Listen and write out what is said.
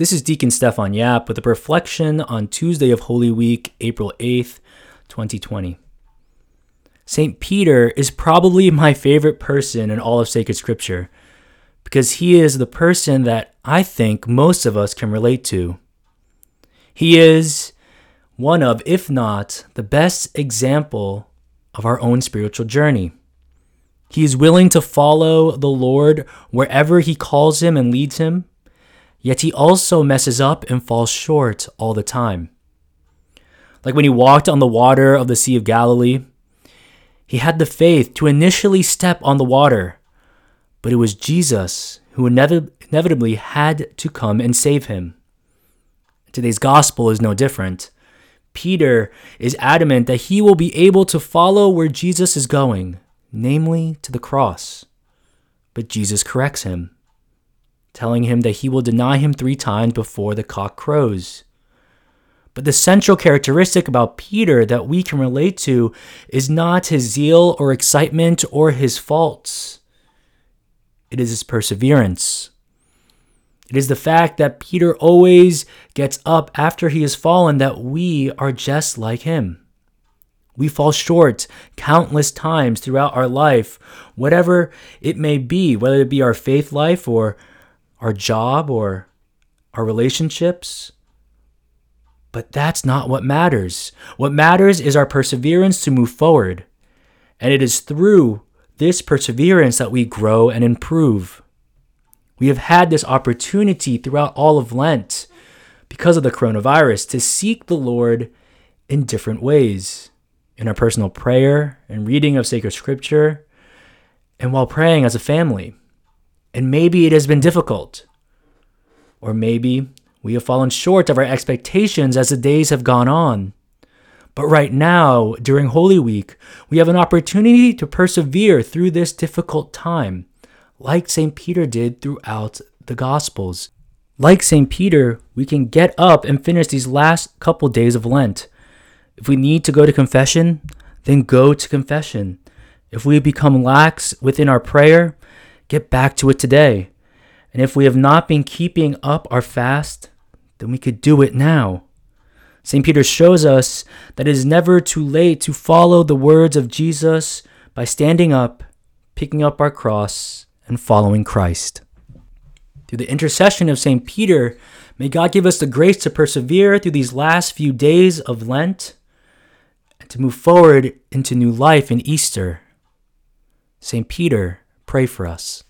This is Deacon Stefan Yap with a reflection on Tuesday of Holy Week, April 8th, 2020. St. Peter is probably my favorite person in all of sacred scripture because he is the person that I think most of us can relate to. He is one of, if not the best example of our own spiritual journey. He is willing to follow the Lord wherever he calls him and leads him Yet he also messes up and falls short all the time. Like when he walked on the water of the Sea of Galilee, he had the faith to initially step on the water, but it was Jesus who inevitably had to come and save him. Today's gospel is no different. Peter is adamant that he will be able to follow where Jesus is going, namely to the cross. But Jesus corrects him telling him that he will deny him three times before the cock crows. But the central characteristic about Peter that we can relate to is not his zeal or excitement or his faults. It is his perseverance. It is the fact that Peter always gets up after he has fallen that we are just like him. We fall short countless times throughout our life, whatever it may be, whether it be our faith life or our job or our relationships. But that's not what matters. What matters is our perseverance to move forward. And it is through this perseverance that we grow and improve. We have had this opportunity throughout all of Lent because of the coronavirus to seek the Lord in different ways in our personal prayer and reading of sacred scripture, and while praying as a family. And maybe it has been difficult. Or maybe we have fallen short of our expectations as the days have gone on. But right now, during Holy Week, we have an opportunity to persevere through this difficult time, like St. Peter did throughout the Gospels. Like St. Peter, we can get up and finish these last couple days of Lent. If we need to go to confession, then go to confession. If we become lax within our prayer, Get back to it today. And if we have not been keeping up our fast, then we could do it now. St. Peter shows us that it is never too late to follow the words of Jesus by standing up, picking up our cross, and following Christ. Through the intercession of St. Peter, may God give us the grace to persevere through these last few days of Lent and to move forward into new life in Easter. St. Peter, Pray for us.